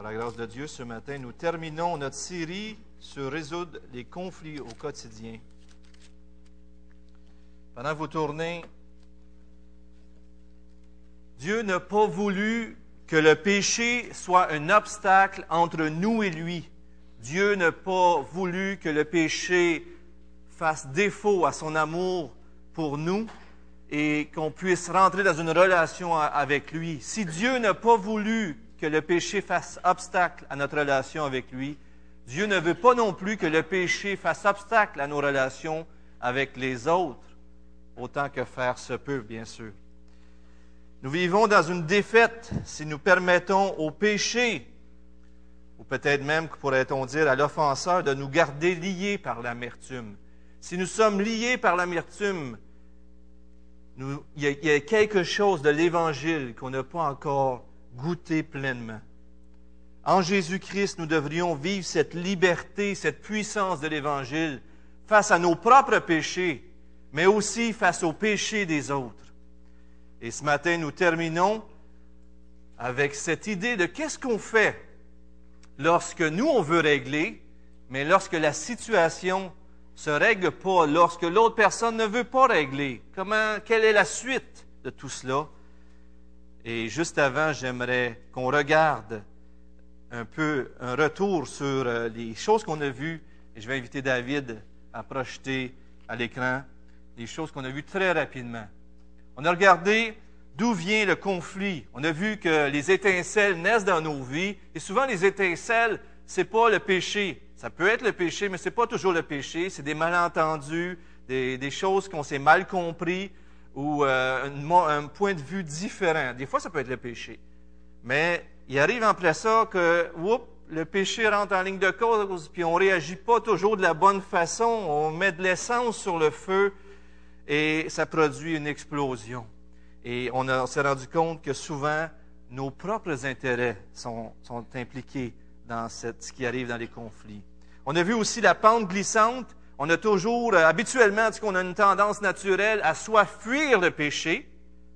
Par la grâce de Dieu, ce matin, nous terminons notre série sur résoudre les conflits au quotidien. Pendant que vous tournez, Dieu n'a pas voulu que le péché soit un obstacle entre nous et lui. Dieu n'a pas voulu que le péché fasse défaut à son amour pour nous et qu'on puisse rentrer dans une relation avec lui. Si Dieu n'a pas voulu que le péché fasse obstacle à notre relation avec lui, Dieu ne veut pas non plus que le péché fasse obstacle à nos relations avec les autres, autant que faire se peut, bien sûr. Nous vivons dans une défaite si nous permettons au péché, ou peut-être même, pourrait-on dire, à l'offenseur, de nous garder liés par l'amertume. Si nous sommes liés par l'amertume, il, y a quelque chose de l'Évangile qu'on n'a pas encore goûté pleinement. En Jésus-Christ, nous devrions vivre cette liberté, cette puissance de l'Évangile face à nos propres péchés, mais aussi face aux péchés des autres. Et ce matin, nous terminons avec cette idée de qu'est-ce qu'on fait lorsque nous, on veut régler, mais lorsque la situation se règle pas lorsque l'autre personne ne veut pas régler? Comment, quelle est la suite de tout cela? Et juste avant, j'aimerais qu'on regarde un peu un retour sur euh, les choses qu'on a vues. Et je vais inviter David à projeter à l'écran les choses qu'on a vues très rapidement. On a regardé d'où vient le conflit. On a vu que les étincelles naissent dans nos vies. Et souvent, les étincelles, c'est pas le péché. Ça peut être le péché, mais ce n'est pas toujours le péché. C'est des malentendus, des, choses qu'on s'est mal compris ou euh, un, point de vue différent. Des fois, ça peut être le péché. Mais il arrive place ça que, oups, le péché rentre en ligne de cause, puis on ne réagit pas toujours de la bonne façon. On met de l'essence sur le feu et ça produit une explosion. Et on, s'est rendu compte que souvent, nos propres intérêts sont, impliqués dans ce qui arrive dans les conflits. On a vu aussi la pente glissante. On a toujours, euh, habituellement, qu'on a une tendance naturelle à soit fuir le péché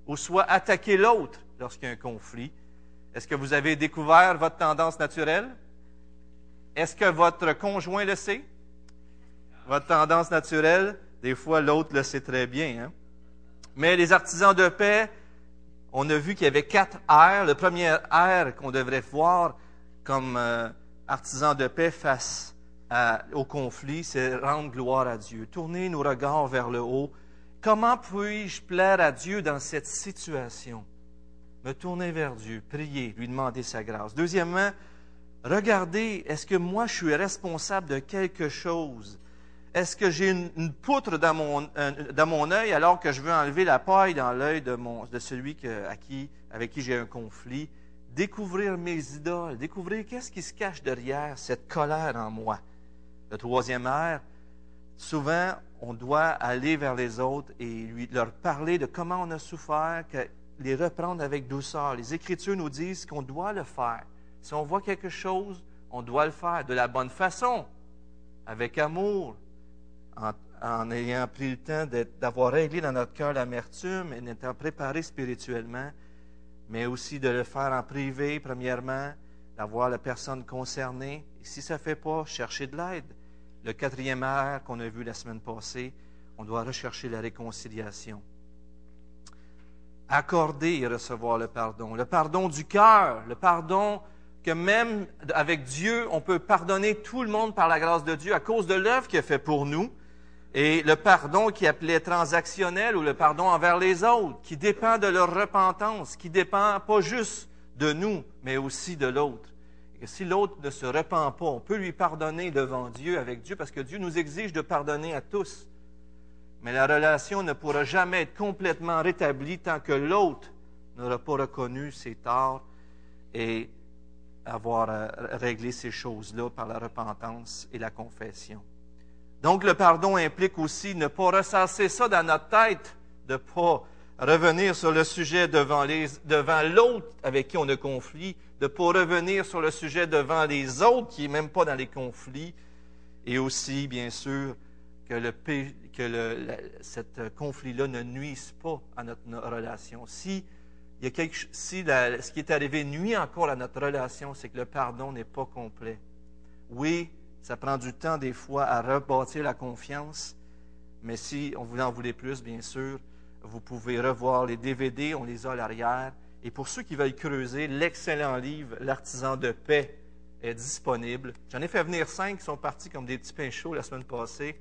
ou soit attaquer l'autre lorsqu'il y a un conflit. Est-ce que vous avez découvert votre tendance naturelle? Est-ce que votre conjoint le sait? Votre tendance naturelle, des fois l'autre le sait très bien. Hein? Mais les artisans de paix, on a vu qu'il y avait quatre airs. Le premier air qu'on devrait voir comme euh, artisans de paix face au conflit, c'est rendre gloire à Dieu, tourner nos regards vers le haut. Comment puis-je plaire à Dieu dans cette situation? Me tourner vers Dieu, prier, lui demander sa grâce. Deuxièmement, regardez, est-ce que moi je suis responsable de quelque chose? Est-ce que j'ai une, poutre dans mon, dans mon œil alors que je veux enlever la paille dans l'œil de, mon, de celui à qui, avec qui j'ai un conflit? Découvrir mes idoles, découvrir qu'est-ce qui se cache derrière cette colère en moi. Le troisième air, souvent, on doit aller vers les autres et leur parler de comment on a souffert, les reprendre avec douceur. Les Écritures nous disent qu'on doit le faire. Si on voit quelque chose, on doit le faire de la bonne façon, avec amour, en, ayant pris le temps d'avoir réglé dans notre cœur l'amertume et d'être préparé spirituellement, mais aussi de le faire en privé, premièrement, d'avoir la personne concernée. Et si ça ne fait pas, chercher de l'aide. Le quatrième air qu'on a vu la semaine passée, on doit rechercher la réconciliation. Accorder et recevoir le pardon. Le pardon du cœur, le pardon que même avec Dieu, on peut pardonner tout le monde par la grâce de Dieu à cause de l'œuvre qu'il a fait pour nous. Et le pardon qui appelait transactionnel ou le pardon envers les autres, qui dépend de leur repentance, qui dépend pas juste de nous, mais aussi de l'autre si l'autre ne se repent pas, on peut lui pardonner devant Dieu, avec Dieu, parce que Dieu nous exige de pardonner à tous. Mais la relation ne pourra jamais être complètement rétablie tant que l'autre n'aura pas reconnu ses torts et avoir euh, réglé ces choses-là par la repentance et la confession. Donc le pardon implique aussi ne pas ressasser ça dans notre tête, de ne pas revenir sur le sujet devant, devant l'autre avec qui on a conflit, de pas revenir sur le sujet devant les autres qui n'est même pas dans les conflits, et aussi, bien sûr, que, le, que le, conflit-là ne nuise pas à notre, relation. Si il y a quelque, si ce qui est arrivé nuit encore à notre relation, c'est que le pardon n'est pas complet. Oui, ça prend du temps des fois à rebâtir la confiance, mais si on voulait en voulait plus, bien sûr, vous pouvez revoir les DVD, on les a à l'arrière. Et pour ceux qui veulent creuser, l'excellent livre L'artisan de paix est disponible. J'en ai fait venir cinq qui sont partis comme des petits pains chauds la semaine passée.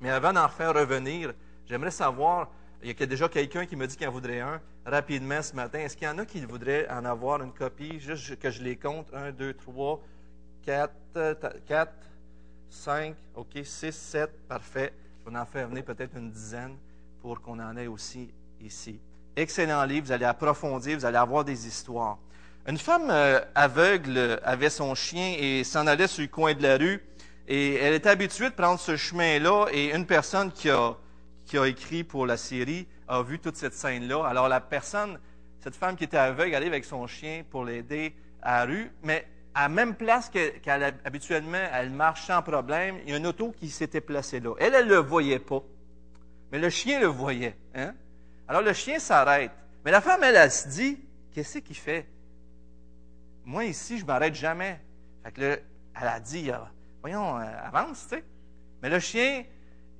Mais avant d'en faire revenir, j'aimerais savoir, il y a déjà quelqu'un qui me dit qu'il en voudrait un rapidement ce matin. Est-ce qu'il y en a qui voudraient en avoir une copie, juste que je les compte? Un, deux, trois, quatre, quatre, cinq, OK, six, sept, parfait. Vais en faire venir peut-être une dizaine pour qu'on en ait aussi ici. Excellent livre, vous allez approfondir, vous allez avoir des histoires. Une femme euh, aveugle avait son chien et s'en allait sur le coin de la rue. Et elle était habituée de prendre ce chemin-là. Et une personne qui a, écrit pour la série a vu toute cette scène-là. Alors la personne, cette femme qui était aveugle, arrive avec son chien pour l'aider à la rue. Mais à la même place qu'elle habituellement, elle marche sans problème. Il y a une auto qui s'était placée là. Elle, elle ne le voyait pas. Mais le chien le voyait. Hein? Alors le chien s'arrête. Mais la femme, elle, elle, se dit, qu'est-ce qu'il fait? Moi, ici, je m'arrête jamais. Fait que elle a dit, euh, voyons, euh, avance, tu sais. Mais le chien,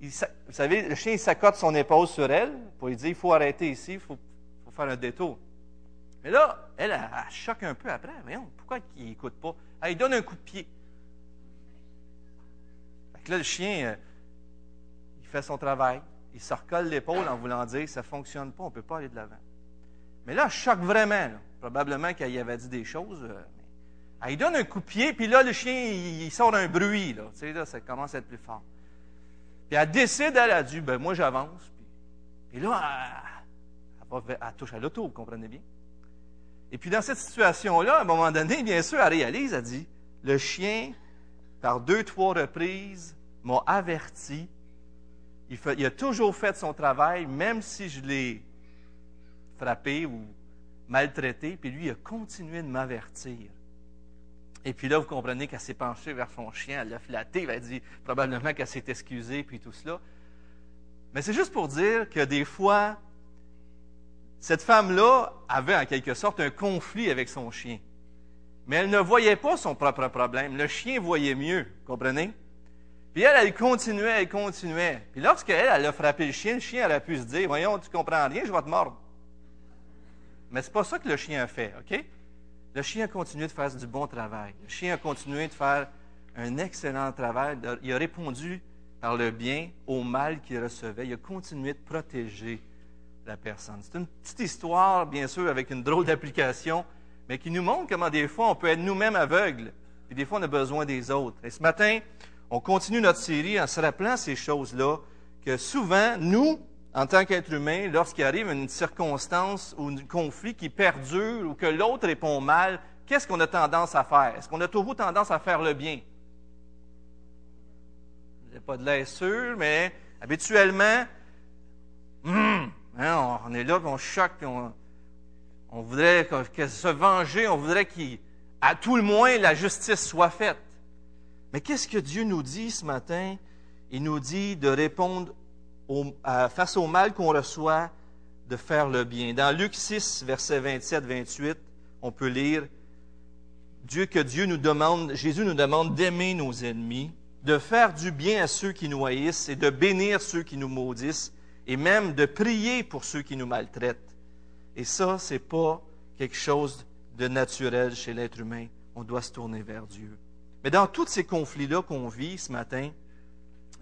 vous savez, le chien, il son épaule sur elle pour lui dire, il faut arrêter ici, il faut, faire un détour. Mais là, elle, elle, choque un peu après. Voyons, pourquoi il n'écoute pas? Elle, il donne un coup de pied. Fait que là, le chien, euh, il fait son travail. Il se recolle l'épaule en voulant dire, ça ne fonctionne pas, on ne peut pas aller de l'avant. Mais là, choque vraiment. Probablement qu'elle y avait dit des choses. Euh, mais... il donne un coup de pied, puis là, le chien, il, sort un bruit. Là. Tu ça commence à être plus fort. Puis elle décide, elle a dit, ben moi, j'avance. Puis, là, elle, touche à l'auto, vous comprenez bien. Et puis, dans cette situation-là, à un moment donné, bien sûr, elle réalise, elle dit, le chien, par deux, trois reprises, m'a averti. Il, a toujours fait son travail, même si je l'ai frappé ou maltraité, puis lui, il a continué de m'avertir. Et puis là, vous comprenez qu'elle s'est penchée vers son chien, elle l'a flatté, elle a dit probablement qu'elle s'est excusée, puis tout cela. Mais c'est juste pour dire que des fois, cette femme-là avait en quelque sorte un conflit avec son chien. Mais elle ne voyait pas son propre problème. Le chien voyait mieux, comprenez? Puis elle, elle continuait, elle continuait. Puis lorsqu'elle, elle a frappé le chien, le chien, elle a pu se dire, voyons, tu comprends rien, je vais te mordre. Mais ce n'est pas ça que le chien a fait, OK? Le chien a continué de faire du bon travail. Le chien a continué de faire un excellent travail. Il a répondu par le bien au mal qu'il recevait. Il a continué de protéger la personne. C'est une petite histoire, bien sûr, avec une drôle d'application, mais qui nous montre comment des fois on peut être nous-mêmes aveugles, et des fois on a besoin des autres. Et ce matin, on continue notre série en se rappelant ces choses-là, que souvent, nous, en tant qu'être humain, lorsqu'il arrive une circonstance ou un conflit qui perdure ou que l'autre répond mal, qu'est-ce qu'on a tendance à faire? Est-ce qu'on a toujours tendance à faire le bien? Je n'ai pas de l'air mais habituellement, hmm, hein, on est là, on choque, on, on voudrait se venger, on voudrait qu'à tout le moins la justice soit faite. Mais qu'est-ce que Dieu nous dit ce matin? Il nous dit de répondre face au mal qu'on reçoit, de faire le bien. Dans Luc 6, versets 27-28, on peut lire Dieu que Dieu nous demande, Jésus nous demande d'aimer nos ennemis, de faire du bien à ceux qui nous haïssent et de bénir ceux qui nous maudissent et même de prier pour ceux qui nous maltraitent. Et ça, c'est pas quelque chose de naturel chez l'être humain. On doit se tourner vers Dieu. Mais dans tous ces conflits-là qu'on vit ce matin,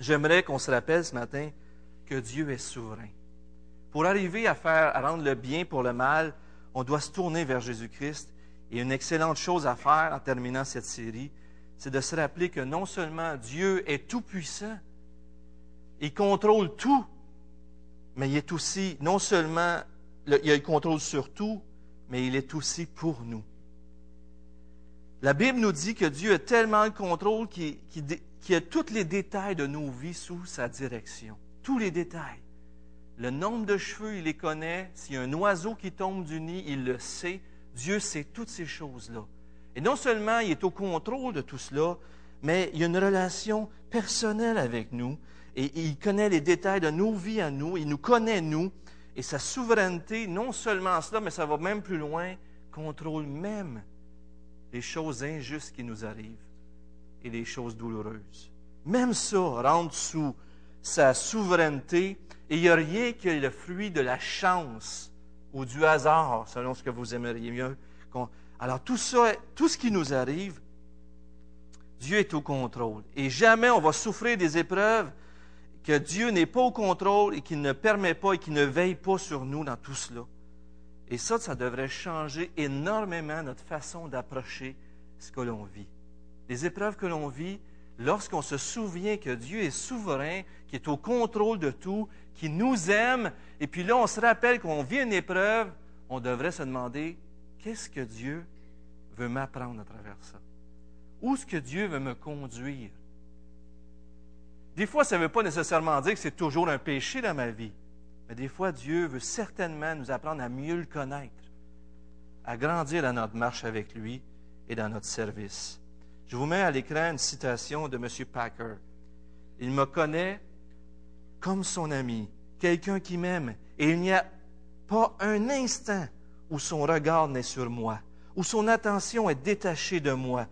j'aimerais qu'on se rappelle ce matin que Dieu est souverain. Pour arriver à faire, à rendre le bien pour le mal, on doit se tourner vers Jésus-Christ. Et une excellente chose à faire en terminant cette série, c'est de se rappeler que non seulement Dieu est tout-puissant, il contrôle tout, mais il est aussi, non seulement, il contrôle sur tout, mais il est aussi pour nous. La Bible nous dit que Dieu a tellement le contrôle qu'il a tous les détails de nos vies sous sa direction tous les détails. Le nombre de cheveux, il les connaît. S'il y a un oiseau qui tombe du nid, il le sait. Dieu sait toutes ces choses-là. Et non seulement il est au contrôle de tout cela, mais il y a une relation personnelle avec nous. Et il connaît les détails de nos vies à nous. Il nous connaît, nous. Et sa souveraineté, non seulement cela, mais ça va même plus loin, contrôle même les choses injustes qui nous arrivent et les choses douloureuses. Même ça rentre sous sa souveraineté et il n'y a rien que le fruit de la chance ou du hasard, selon ce que vous aimeriez mieux. Alors tout ça, ce qui nous arrive, Dieu est au contrôle. Et jamais on va souffrir des épreuves que Dieu n'est pas au contrôle et qu'il ne permet pas et qu'il ne veille pas sur nous dans tout cela. Et ça, ça devrait changer énormément notre façon d'approcher ce que l'on vit. Les épreuves que l'on vit, lorsqu'on se souvient que Dieu est souverain, qui est au contrôle de tout, qui nous aime, et puis là, on se rappelle qu'on vit une épreuve, on devrait se demander, qu'est-ce que Dieu veut m'apprendre à travers ça? Où est-ce que Dieu veut me conduire? Des fois, ça ne veut pas nécessairement dire que c'est toujours un péché dans ma vie. Mais des fois, Dieu veut certainement nous apprendre à mieux le connaître, à grandir dans notre marche avec lui et dans notre service. Je vous mets à l'écran une citation de M. Packer. Il me connaît comme son ami, quelqu'un qui m'aime, et il n'y a pas un instant où son regard n'est sur moi, où son attention est détachée de moi.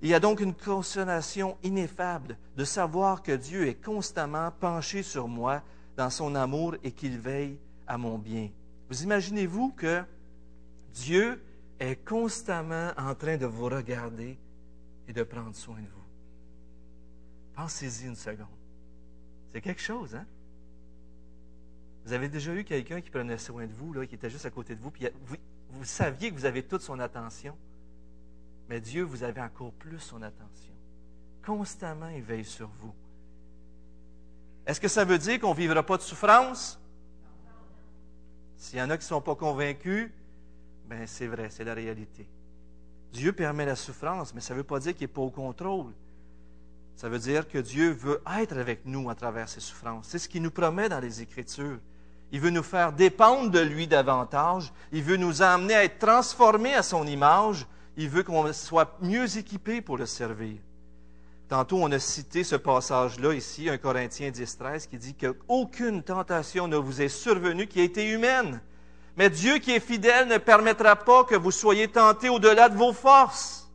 Il y a donc une consolation ineffable de savoir que Dieu est constamment penché sur moi dans son amour et qu'il veille à mon bien. Vous imaginez-vous que Dieu est constamment en train de vous regarder et de prendre soin de vous? Pensez-y une seconde. C'est quelque chose, hein? Vous avez déjà eu quelqu'un qui prenait soin de vous, qui était juste à côté de vous, puis vous, vous saviez que vous avez toute son attention, mais Dieu, vous avez encore plus son attention. Constamment, il veille sur vous. Est-ce que ça veut dire qu'on ne vivra pas de souffrance? S'il y en a qui ne sont pas convaincus, ben c'est vrai, c'est la réalité. Dieu permet la souffrance, mais ça ne veut pas dire qu'il n'est pas au contrôle. Ça veut dire que Dieu veut être avec nous à travers ces souffrances. C'est ce qu'il nous promet dans les Écritures. Il veut nous faire dépendre de lui davantage. Il veut nous amener à être transformés à son image. Il veut qu'on soit mieux équipés pour le servir. Tantôt, on a cité ce passage-là ici, 1 Corinthiens 10, 13, qui dit qu'aucune tentation ne vous est survenue qui a été humaine. Mais Dieu qui est fidèle ne permettra pas que vous soyez tentés au-delà de vos forces.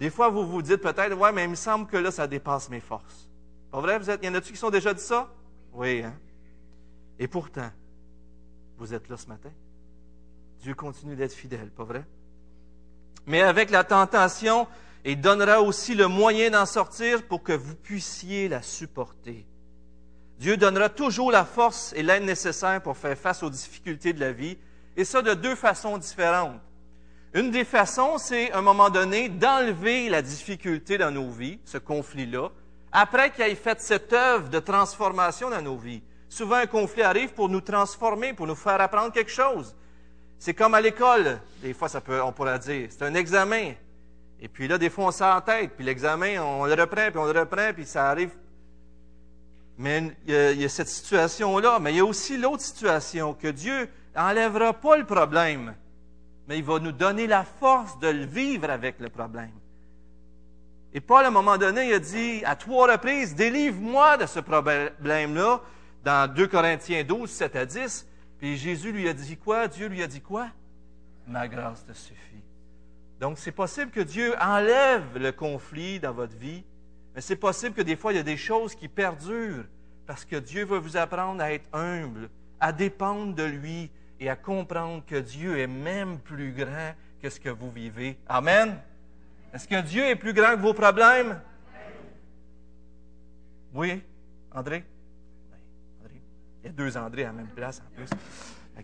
Des fois, vous vous dites peut-être, ouais, mais il me semble que là, ça dépasse mes forces. Pas vrai? Il y en a-tu qui sont déjà dit ça? Oui, hein? Et pourtant, vous êtes là ce matin. Dieu continue d'être fidèle, pas vrai? Mais avec la tentation, il donnera aussi le moyen d'en sortir pour que vous puissiez la supporter. Dieu donnera toujours la force et l'aide nécessaire pour faire face aux difficultés de la vie, et ça de deux façons différentes. Une des façons, c'est à un moment donné d'enlever la difficulté dans nos vies, ce conflit-là, après qu'il ait fait cette œuvre de transformation dans nos vies. Souvent, un conflit arrive pour nous transformer, pour nous faire apprendre quelque chose. C'est comme à l'école, des fois, ça peut, on pourrait dire, c'est un examen. Et puis là, des fois, on s'en tête, puis l'examen, on le reprend, puis on le reprend, puis ça arrive. Mais il y a, cette situation-là, mais il y a aussi l'autre situation, que Dieu n'enlèvera pas le problème, mais il va nous donner la force de le vivre avec le problème. Et Paul, à un moment donné, il a dit à trois reprises, délivre-moi de ce problème-là, dans 2 Corinthiens 12, 7 à 10. Puis Jésus lui a dit quoi? Dieu lui a dit quoi? Ma grâce te suffit. Donc, c'est possible que Dieu enlève le conflit dans votre vie, mais c'est possible que des fois, il y a des choses qui perdurent parce que Dieu veut vous apprendre à être humble, à dépendre de lui et à comprendre que Dieu est même plus grand que ce que vous vivez. Amen. Est-ce que Dieu est plus grand que vos problèmes? Oui, André? André. Il y a deux André à la même place en plus.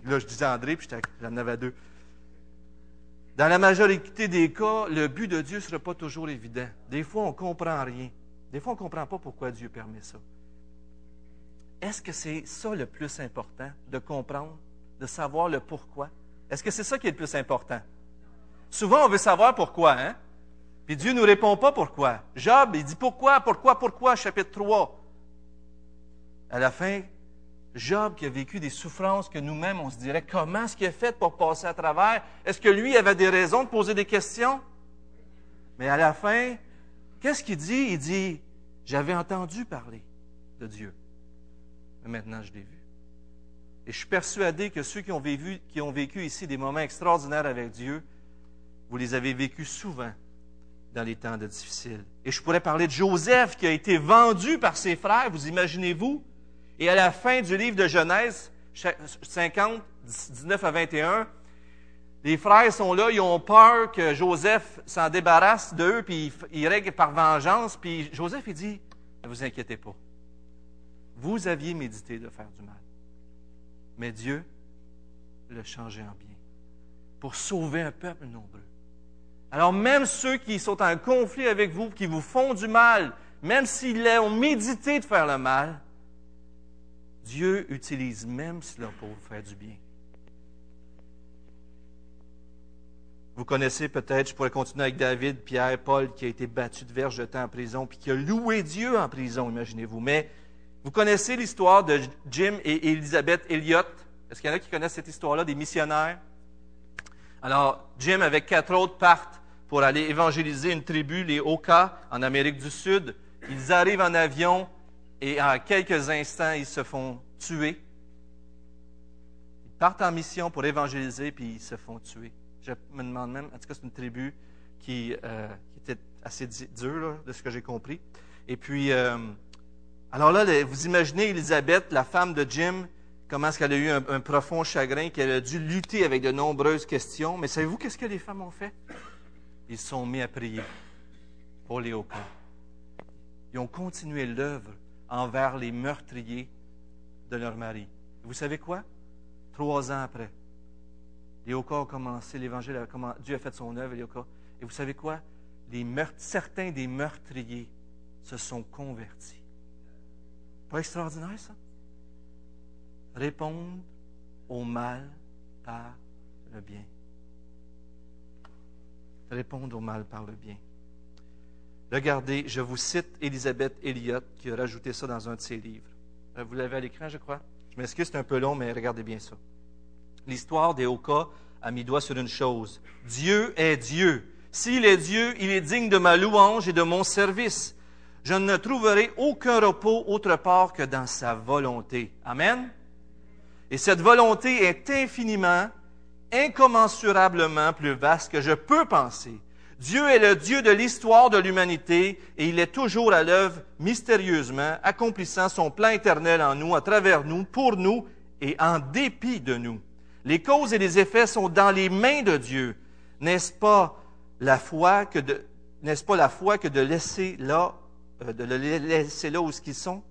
Là, je disais André, puis j'en avais deux. Dans la majorité des cas, le but de Dieu ne sera pas toujours évident. Des fois, on ne comprend rien. Des fois, on ne comprend pas pourquoi Dieu permet ça. Est-ce que c'est ça le plus important, de comprendre, de savoir le pourquoi? Est-ce que c'est ça qui est le plus important? Souvent, on veut savoir pourquoi, hein? Puis Dieu ne nous répond pas pourquoi. Job, il dit pourquoi, pourquoi, pourquoi, chapitre 3. À la fin, Job qui a vécu des souffrances que nous-mêmes, on se dirait, comment est-ce qu'il a fait pour passer à travers? Est-ce que lui avait des raisons de poser des questions? Mais à la fin, qu'est-ce qu'il dit? Il dit, j'avais entendu parler de Dieu, mais maintenant je l'ai vu. Et je suis persuadé que ceux qui ont, vécu, ici des moments extraordinaires avec Dieu, vous les avez vécus souvent dans les temps de difficiles. Et je pourrais parler de Joseph qui a été vendu par ses frères, vous imaginez-vous? Et à la fin du livre de Genèse, 50, 19 à 21, les frères sont là, ils ont peur que Joseph s'en débarrasse d'eux, puis ils règlent par vengeance. Puis Joseph, il dit, ne vous inquiétez pas. Vous aviez médité de faire du mal. Mais Dieu l'a changé en bien pour sauver un peuple nombreux. Alors même ceux qui sont en conflit avec vous, qui vous font du mal, même s'ils ont médité de faire le mal, Dieu utilise même cela pour vous faire du bien. Vous connaissez peut-être, je pourrais continuer avec David, Pierre, Paul, qui a été battu de verge de temps en prison, puis qui a loué Dieu en prison, imaginez-vous. Mais vous connaissez l'histoire de Jim et Elizabeth Elliott? Est-ce qu'il y en a qui connaissent cette histoire-là, des missionnaires? Alors, Jim, avec quatre autres, partent pour aller évangéliser une tribu, les Oka, en Amérique du Sud. Ils arrivent en avion et en quelques instants, ils se font tuer. Ils partent en mission pour évangéliser, puis ils se font tuer. Je me demande même, en tout cas, c'est une tribu qui, euh, était assez dure, de ce que j'ai compris. Et puis, euh, alors là, vous imaginez Elisabeth, la femme de Jim, comment est-ce qu'elle a eu un, profond chagrin, qu'elle a dû lutter avec de nombreuses questions. Mais savez-vous qu'est-ce que les femmes ont fait? Ils sont mis à prier pour les. Ils ont continué l'œuvre envers les meurtriers de leur mari. Vous savez quoi? Trois ans après, Oka ont commencé, l'Évangile a Dieu a fait son œuvre, les Oka. Et vous savez quoi? Certains des meurtriers se sont convertis. Pas extraordinaire, ça? Répondre au mal par le bien. Répondre au mal par le bien. Regardez, je vous cite Elisabeth Elliott qui a rajouté ça dans un de ses livres. Euh, vous l'avez à l'écran, je crois? Je m'excuse, c'est un peu long, mais regardez bien ça l'histoire des Oka a mis doigt sur une chose. Dieu est Dieu. S'il est Dieu, il est digne de ma louange et de mon service. Je ne trouverai aucun repos autre part que dans sa volonté. Amen. Et cette volonté est infiniment, incommensurablement plus vaste que je peux penser. Dieu est le Dieu de l'histoire de l'humanité et il est toujours à l'œuvre mystérieusement, accomplissant son plan éternel en nous, à travers nous, pour nous et en dépit de nous. Les causes et les effets sont dans les mains de Dieu. N'est-ce pas la foi que de, n'est-ce pas la foi que de laisser là, euh, de le laisser là où ce qu'ils sont?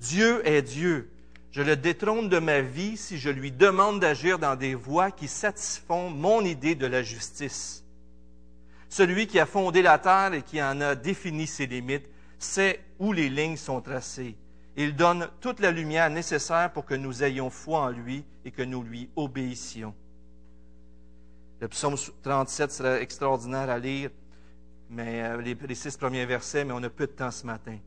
Dieu est Dieu. Je le détrône de ma vie si je lui demande d'agir dans des voies qui satisfont mon idée de la justice. Celui qui a fondé la terre et qui en a défini ses limites sait où les lignes sont tracées. Il donne toute la lumière nécessaire pour que nous ayons foi en lui et que nous lui obéissions. Le psaume 37 serait extraordinaire à lire, mais euh, les, six premiers versets, mais on a peu de temps ce matin.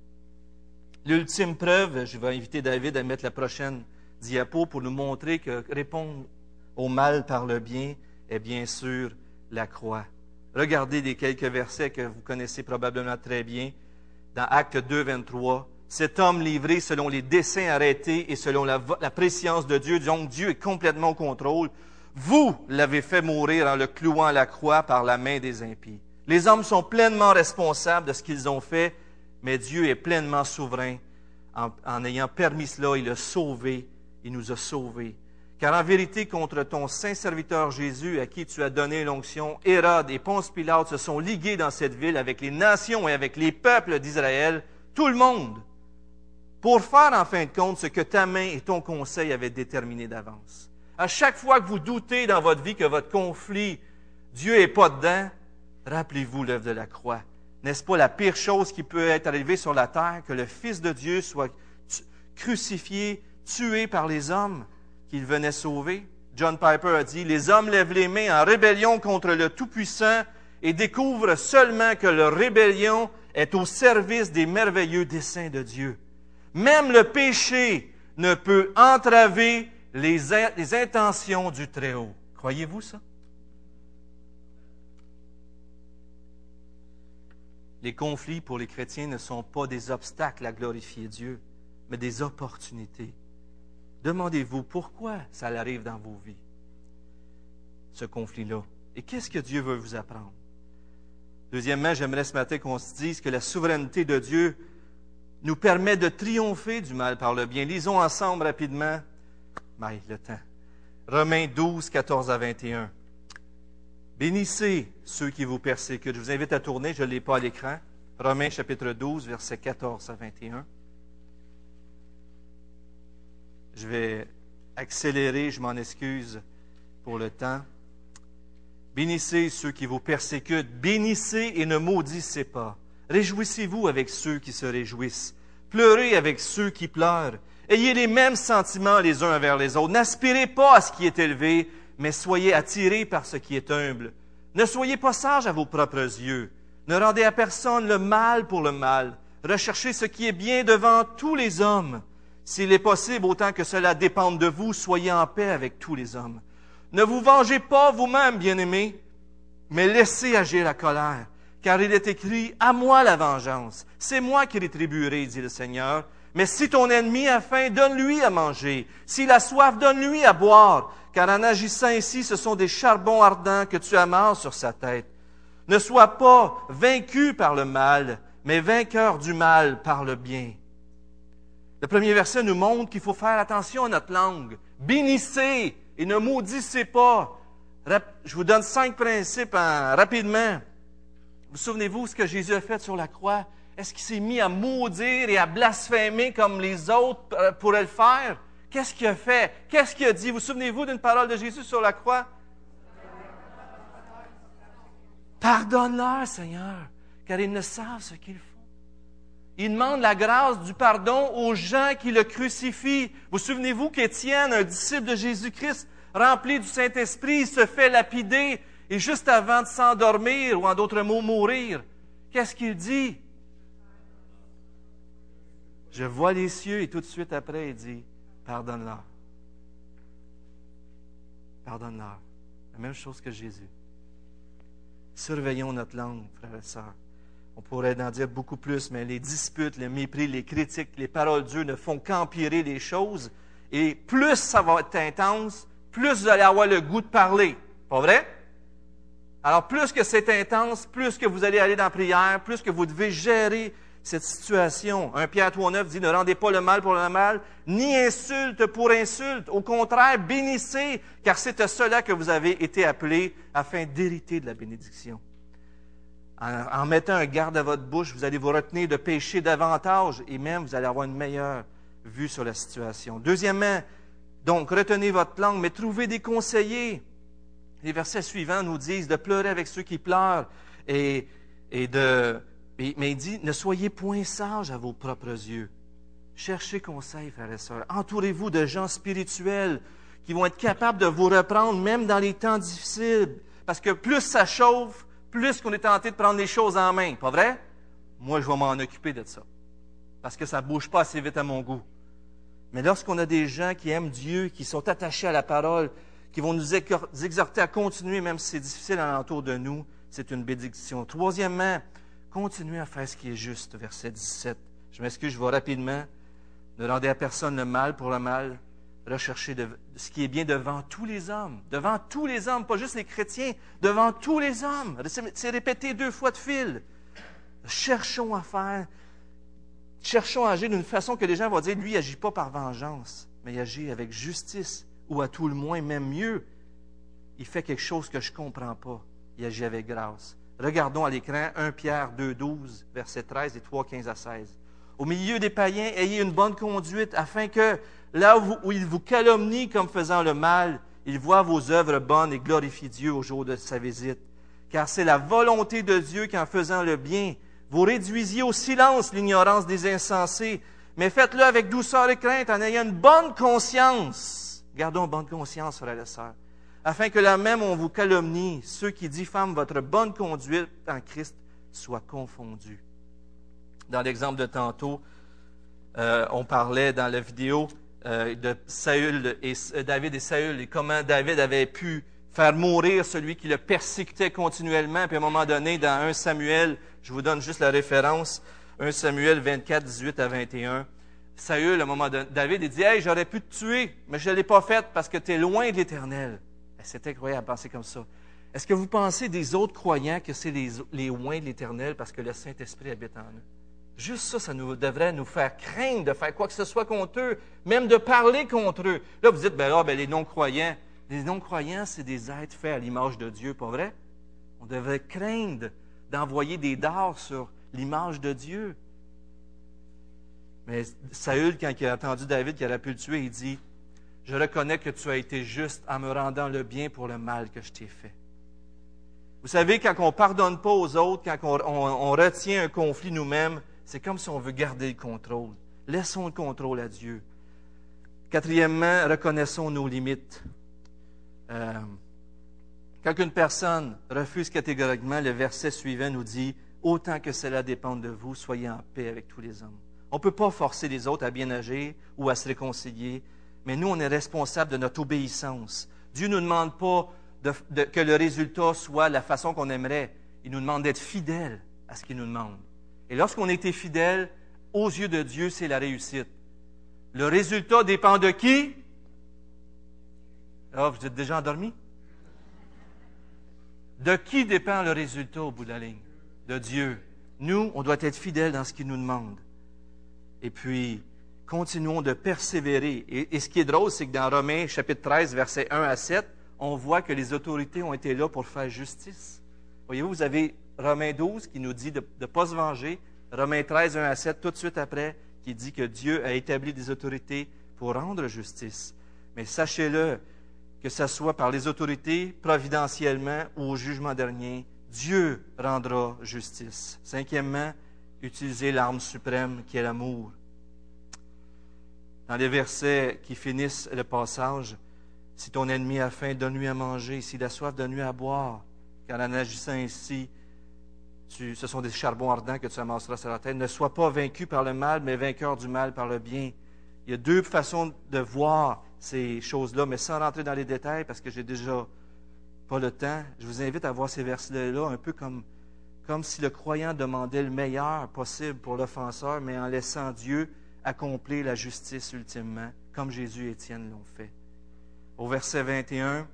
L'ultime preuve, je vais inviter David à mettre la prochaine diapo pour nous montrer que répondre au mal par le bien est bien sûr la croix. Regardez les quelques versets que vous connaissez probablement très bien. Dans Acte 2, 23, cet homme livré selon les desseins arrêtés et selon la, la préscience de Dieu, donc Dieu est complètement au contrôle, vous l'avez fait mourir en le clouant à la croix par la main des impies. Les hommes sont pleinement responsables de ce qu'ils ont fait, mais Dieu est pleinement souverain. En, en ayant permis cela, il a sauvé, il nous a sauvés. Car en vérité, contre ton saint serviteur Jésus, à qui tu as donné l'onction, Hérode et Ponce Pilate se sont ligués dans cette ville avec les nations et avec les peuples d'Israël, tout le monde pour faire en fin de compte ce que ta main et ton conseil avaient déterminé d'avance. À chaque fois que vous doutez dans votre vie que votre conflit, Dieu n'est pas dedans, rappelez-vous l'œuvre de la croix. N'est-ce pas la pire chose qui peut être arrivée sur la terre, que le Fils de Dieu soit crucifié, tué par les hommes? Qu'il venait sauver? John Piper a dit, les hommes lèvent les mains en rébellion contre le Tout-Puissant et découvrent seulement que leur rébellion est au service des merveilleux desseins de Dieu. Même le péché ne peut entraver les, intentions du Très-Haut. Croyez-vous ça? Les conflits pour les chrétiens ne sont pas des obstacles à glorifier Dieu, mais des opportunités Demandez-vous pourquoi ça arrive dans vos vies, ce conflit-là. Et qu'est-ce que Dieu veut vous apprendre? Deuxièmement, j'aimerais ce matin qu'on se dise que la souveraineté de Dieu nous permet de triompher du mal par le bien. Lisons ensemble rapidement. Mais le temps. Romains 12, 14 à 21. Bénissez ceux qui vous persécutent. Je vous invite à tourner, je ne l'ai pas à l'écran. Romains chapitre 12, versets 14 à 21. Je vais accélérer, je m'en excuse pour le temps. Bénissez ceux qui vous persécutent, bénissez et ne maudissez pas. Réjouissez-vous avec ceux qui se réjouissent, pleurez avec ceux qui pleurent. Ayez les mêmes sentiments les uns envers les autres. N'aspirez pas à ce qui est élevé, mais soyez attirés par ce qui est humble. Ne soyez pas sages à vos propres yeux. Ne rendez à personne le mal pour le mal. Recherchez ce qui est bien devant tous les hommes. S'il est possible, autant que cela dépende de vous, soyez en paix avec tous les hommes. Ne vous vengez pas vous-même, bien-aimés, mais laissez agir la colère, car il est écrit, à moi la vengeance, c'est moi qui rétribuerai, dit le Seigneur. Mais si ton ennemi a faim, donne-lui à manger. S'il a soif, donne-lui à boire, car en agissant ainsi, ce sont des charbons ardents que tu amasses sur sa tête. Ne sois pas vaincu par le mal, mais vainqueur du mal par le bien. Le premier verset nous montre qu'il faut faire attention à notre langue. Bénissez et ne maudissez pas. Je vous donne cinq principes rapidement. Vous souvenez-vous ce que Jésus a fait sur la croix? Est-ce qu'il s'est mis à maudire et à blasphémer comme les autres euh, pourraient le faire? Qu'est-ce qu'il a fait? Qu'est-ce qu'il a dit? Vous souvenez-vous d'une parole de Jésus sur la croix? Pardonne-leur, Seigneur, car ils ne savent ce qu'ils font. Il demande la grâce du pardon aux gens qui le crucifient. Vous souvenez-vous qu'Étienne, un disciple de Jésus-Christ, rempli du Saint-Esprit, se fait lapider et juste avant de s'endormir, ou en d'autres mots, mourir, qu'est-ce qu'il dit? Je vois les cieux et tout de suite après, il dit, pardonne-leur. Pardonne-leur. La même chose que Jésus. Surveillons notre langue, frères et sœurs. On pourrait en dire beaucoup plus, mais les disputes, les mépris, les critiques, les paroles Dieu ne font qu'empirer les choses. Et plus ça va être intense, plus vous allez avoir le goût de parler. Pas vrai? Alors, plus que c'est intense, plus que vous allez aller dans la prière, plus que vous devez gérer cette situation. 1 Pierre 3.9 dit, ne rendez pas le mal pour le mal, ni insulte pour insulte. Au contraire, bénissez, car c'est à cela que vous avez été appelés afin d'hériter de la bénédiction. En, mettant un garde à votre bouche, vous allez vous retenir de pécher davantage et même vous allez avoir une meilleure vue sur la situation. Deuxièmement, donc, retenez votre langue, mais trouvez des conseillers. Les versets suivants nous disent de pleurer avec ceux qui pleurent et, et de, mais il dit, ne soyez point sages à vos propres yeux. Cherchez conseil, frères et sœurs. Entourez-vous de gens spirituels qui vont être capables de vous reprendre même dans les temps difficiles. Parce que plus ça chauffe, plus qu'on est tenté de prendre les choses en main. Pas vrai? Moi, je vais m'en occuper de ça. Parce que ça ne bouge pas assez vite à mon goût. Mais lorsqu'on a des gens qui aiment Dieu, qui sont attachés à la parole, qui vont nous exhorter à continuer, même si c'est difficile alentour de nous, c'est une bénédiction. Troisièmement, Continuez à faire ce qui est juste, verset 17. Je m'excuse, je vais rapidement. Ne rendez à personne le mal pour le mal. Recherchez ce qui est bien devant tous les hommes. Devant tous les hommes, pas juste les chrétiens, devant tous les hommes. C'est répété deux fois de fil. Cherchons à faire, cherchons à agir d'une façon que les gens vont dire, lui, il n'agit pas par vengeance, mais il agit avec justice, ou à tout le moins, même mieux, il fait quelque chose que je ne comprends pas. Il agit avec grâce. Regardons à l'écran 1 Pierre 2, 12, versets 13 et 3, 15 à 16. Au milieu des païens, ayez une bonne conduite afin que là où, ils vous calomnient comme faisant le mal, ils voient vos œuvres bonnes et glorifient Dieu au jour de sa visite. Car c'est la volonté de Dieu qu'en faisant le bien, vous réduisiez au silence l'ignorance des insensés, mais faites-le avec douceur et crainte en ayant une bonne conscience. Gardons bonne conscience, frères et sœurs afin que là même on vous calomnie, ceux qui diffament votre bonne conduite en Christ soient confondus. Dans l'exemple de tantôt, euh, on parlait dans la vidéo euh, de Saül et euh, David et Saül et comment David avait pu faire mourir celui qui le persécutait continuellement. Puis à un moment donné, dans 1 Samuel, je vous donne juste la référence, 1 Samuel 24, 18 à 21, Saül, à un moment donné, David, il dit Hey, j'aurais pu te tuer, mais je ne l'ai pas fait parce que tu es loin de l'Éternel. C'est incroyable de penser comme ça. Est-ce que vous pensez des autres croyants que c'est les, les loin de l'Éternel parce que le Saint-Esprit habite en eux? Juste ça, ça nous, devrait nous faire craindre de faire quoi que ce soit contre eux, même de parler contre eux. Là, vous dites, ben là, ben, les non-croyants. Les non-croyants, c'est des êtres faits à l'image de Dieu, pas vrai? On devrait craindre d'envoyer des dards sur l'image de Dieu. Mais Saül, quand il a entendu David qui aurait pu le tuer, il dit, je reconnais que tu as été juste en me rendant le bien pour le mal que je t'ai fait. Vous savez, quand on ne pardonne pas aux autres, quand on retient un conflit nous-mêmes, c'est comme si on veut garder le contrôle. Laissons le contrôle à Dieu. Quatrièmement, reconnaissons nos limites. Euh, quand une personne refuse catégoriquement, le verset suivant nous dit Autant que cela dépend de vous, soyez en paix avec tous les hommes. On ne peut pas forcer les autres à bien agir ou à se réconcilier, mais nous, on est responsable de notre obéissance. Dieu ne nous demande pas que le résultat soit la façon qu'on aimerait. Il nous demande d'être fidèles à ce qu'il nous demande. Et lorsqu'on était fidèle, aux yeux de Dieu, c'est la réussite. Le résultat dépend de qui? Ah, vous êtes déjà endormi? De qui dépend le résultat au bout de la ligne? De Dieu. Nous, on doit être fidèles dans ce qu'il nous demande. Et puis, continuons de persévérer. Et, et ce qui est drôle, c'est que dans Romains chapitre 13, versets 1 à 7, on voit que les autorités ont été là pour faire justice. Voyez-vous, vous avez Romains 12 qui nous dit de ne pas se venger. Romains 13, 1 à 7, tout de suite après, qui dit que Dieu a établi des autorités pour rendre justice. Mais sachez-le, que ce soit par les autorités, providentiellement ou au jugement dernier, Dieu rendra justice. Cinquièmement, utilisez l'arme suprême qui est l'amour. Dans les versets qui finissent le passage, si ton ennemi a faim, donne-lui à manger. S'il a soif, donne-lui à boire. Car en agissant ainsi, ce sont des charbons ardents que tu amasseras sur la tête. Ne sois pas vaincu par le mal, mais vainqueur du mal par le bien. Il y a deux façons de voir ces choses-là, mais sans rentrer dans les détails, parce que j'ai déjà pas le temps. Je vous invite à voir ces versets-là un peu comme, comme si le croyant demandait le meilleur possible pour l'offenseur, mais en laissant Dieu accomplir la justice ultimement, comme Jésus et Étienne l'ont fait. Au verset 21,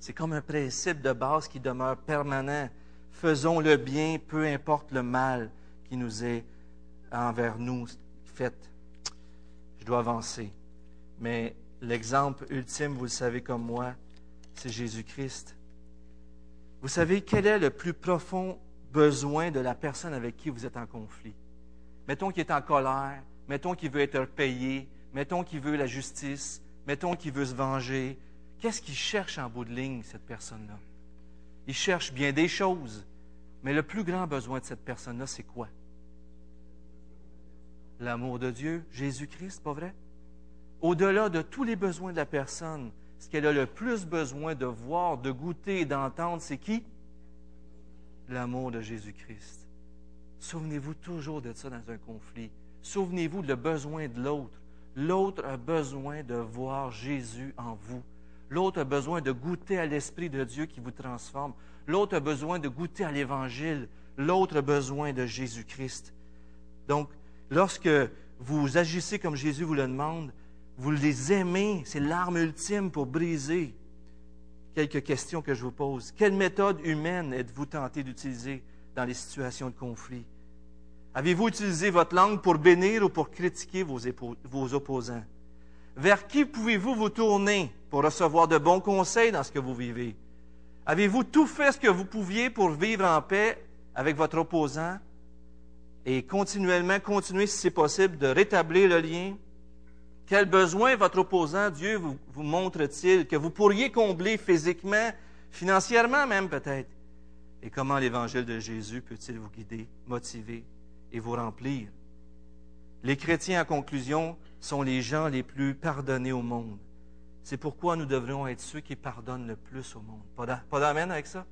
c'est comme un principe de base qui demeure permanent faisons le bien, peu importe le mal qui nous est envers nous fait. Je dois avancer. Mais l'exemple ultime, vous le savez comme moi, c'est Jésus-Christ. Vous savez quel est le plus profond besoin de la personne avec qui vous êtes en conflit? Mettons qu'il est en colère, mettons qu'il veut être payé, mettons qu'il veut la justice, mettons qu'il veut se venger. Qu'est-ce qu'il cherche en bout de ligne, cette personne-là? Il cherche bien des choses. Mais le plus grand besoin de cette personne-là, c'est quoi? L'amour de Dieu, Jésus-Christ, pas vrai? Au-delà de tous les besoins de la personne, ce qu'elle a le plus besoin de voir, de goûter et d'entendre, c'est qui? L'amour de Jésus-Christ. Souvenez-vous toujours de ça dans un conflit. Souvenez-vous le besoin de l'autre. L'autre a besoin de voir Jésus en vous. L'autre a besoin de goûter à l'Esprit de Dieu qui vous transforme. L'autre a besoin de goûter à l'Évangile. L'autre a besoin de Jésus-Christ. Donc, lorsque vous agissez comme Jésus vous le demande, vous les aimez, c'est l'arme ultime pour briser. Quelques questions que je vous pose. Quelle méthode humaine êtes-vous tenté d'utiliser dans les situations de conflit? Avez-vous utilisé votre langue pour bénir ou pour critiquer vos, vos opposants? Vers qui pouvez-vous vous tourner pour recevoir de bons conseils dans ce que vous vivez? Avez-vous tout fait ce que vous pouviez pour vivre en paix avec votre opposant et continuellement continuer, si c'est possible, de rétablir le lien? Quel besoin votre opposant, Dieu, vous, vous montre-t-il que vous pourriez combler physiquement, financièrement même peut-être? Et comment l'évangile de Jésus peut-il vous guider, motiver et vous remplir? Les chrétiens, en conclusion, sont les gens les plus pardonnés au monde. C'est pourquoi nous devrions être ceux qui pardonnent le plus au monde. Pas d'amène avec ça?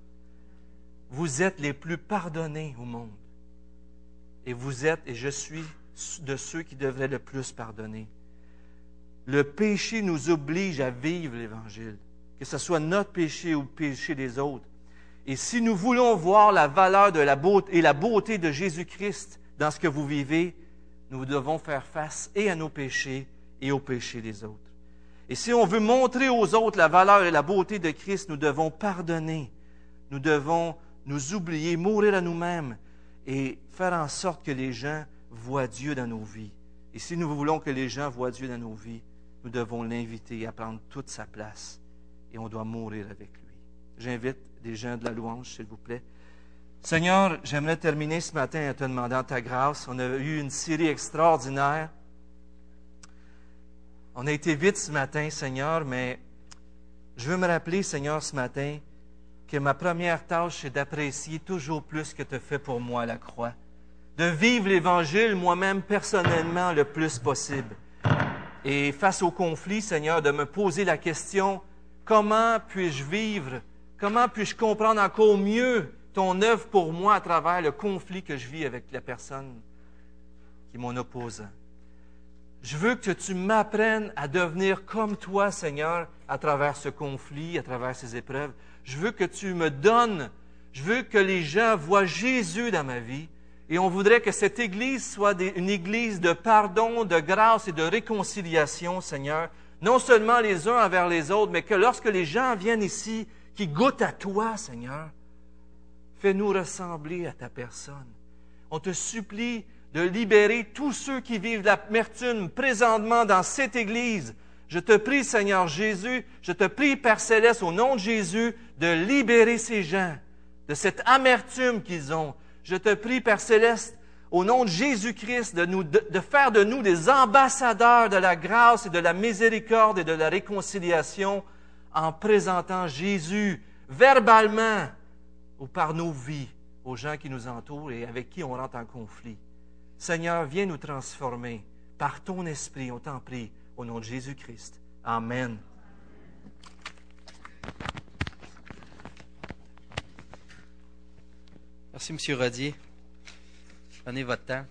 Vous êtes les plus pardonnés au monde. Et vous êtes, et je suis de ceux qui devraient le plus pardonner. Le péché nous oblige à vivre l'Évangile, que ce soit notre péché ou le péché des autres. Et si nous voulons voir la valeur de la beauté et la beauté de Jésus-Christ dans ce que vous vivez, nous devons faire face et à nos péchés et aux péchés des autres. Et si on veut montrer aux autres la valeur et la beauté de Christ, nous devons pardonner. Nous devons nous oublier, mourir à nous-mêmes et faire en sorte que les gens voient Dieu dans nos vies. Et si nous voulons que les gens voient Dieu dans nos vies, nous devons l'inviter à prendre toute sa place et on doit mourir avec lui. J'invite des gens de la louange, s'il vous plaît. Seigneur, j'aimerais terminer ce matin en te demandant ta grâce. On a eu une série extraordinaire. On a été vite ce matin, Seigneur, mais je veux me rappeler, Seigneur, ce matin, que ma première tâche, c'est d'apprécier toujours plus ce que tu as fait pour moi la croix. De vivre l'Évangile moi-même personnellement le plus possible. Et face au conflit, Seigneur, de me poser la question, comment puis-je vivre, comment puis-je comprendre encore mieux ton œuvre pour moi à travers le conflit que je vis avec la personne qui est mon opposant. Je veux que tu m'apprennes à devenir comme toi, Seigneur, à travers ce conflit, à travers ces épreuves. Je veux que tu me donnes, je veux que les gens voient Jésus dans ma vie. Et on voudrait que cette Église soit une Église de pardon, de grâce et de réconciliation, Seigneur. Non seulement les uns envers les autres, mais que lorsque les gens viennent ici, qui goûtent à toi, Seigneur, fais-nous ressembler à ta personne. On te supplie de libérer tous ceux qui vivent l'amertume présentement dans cette Église. Je te prie, Seigneur Jésus, je te prie, Père céleste, au nom de Jésus, de libérer ces gens de cette amertume qu'ils ont. Je te prie, Père céleste, au nom de Jésus-Christ, de, nous, de, faire de nous des ambassadeurs de la grâce et de la miséricorde et de la réconciliation en présentant Jésus verbalement ou par nos vies aux gens qui nous entourent et avec qui on rentre en conflit. Seigneur, viens nous transformer par ton esprit, on t'en prie, au nom de Jésus-Christ. Amen. Merci, M. Rodier. Prenez votre temps.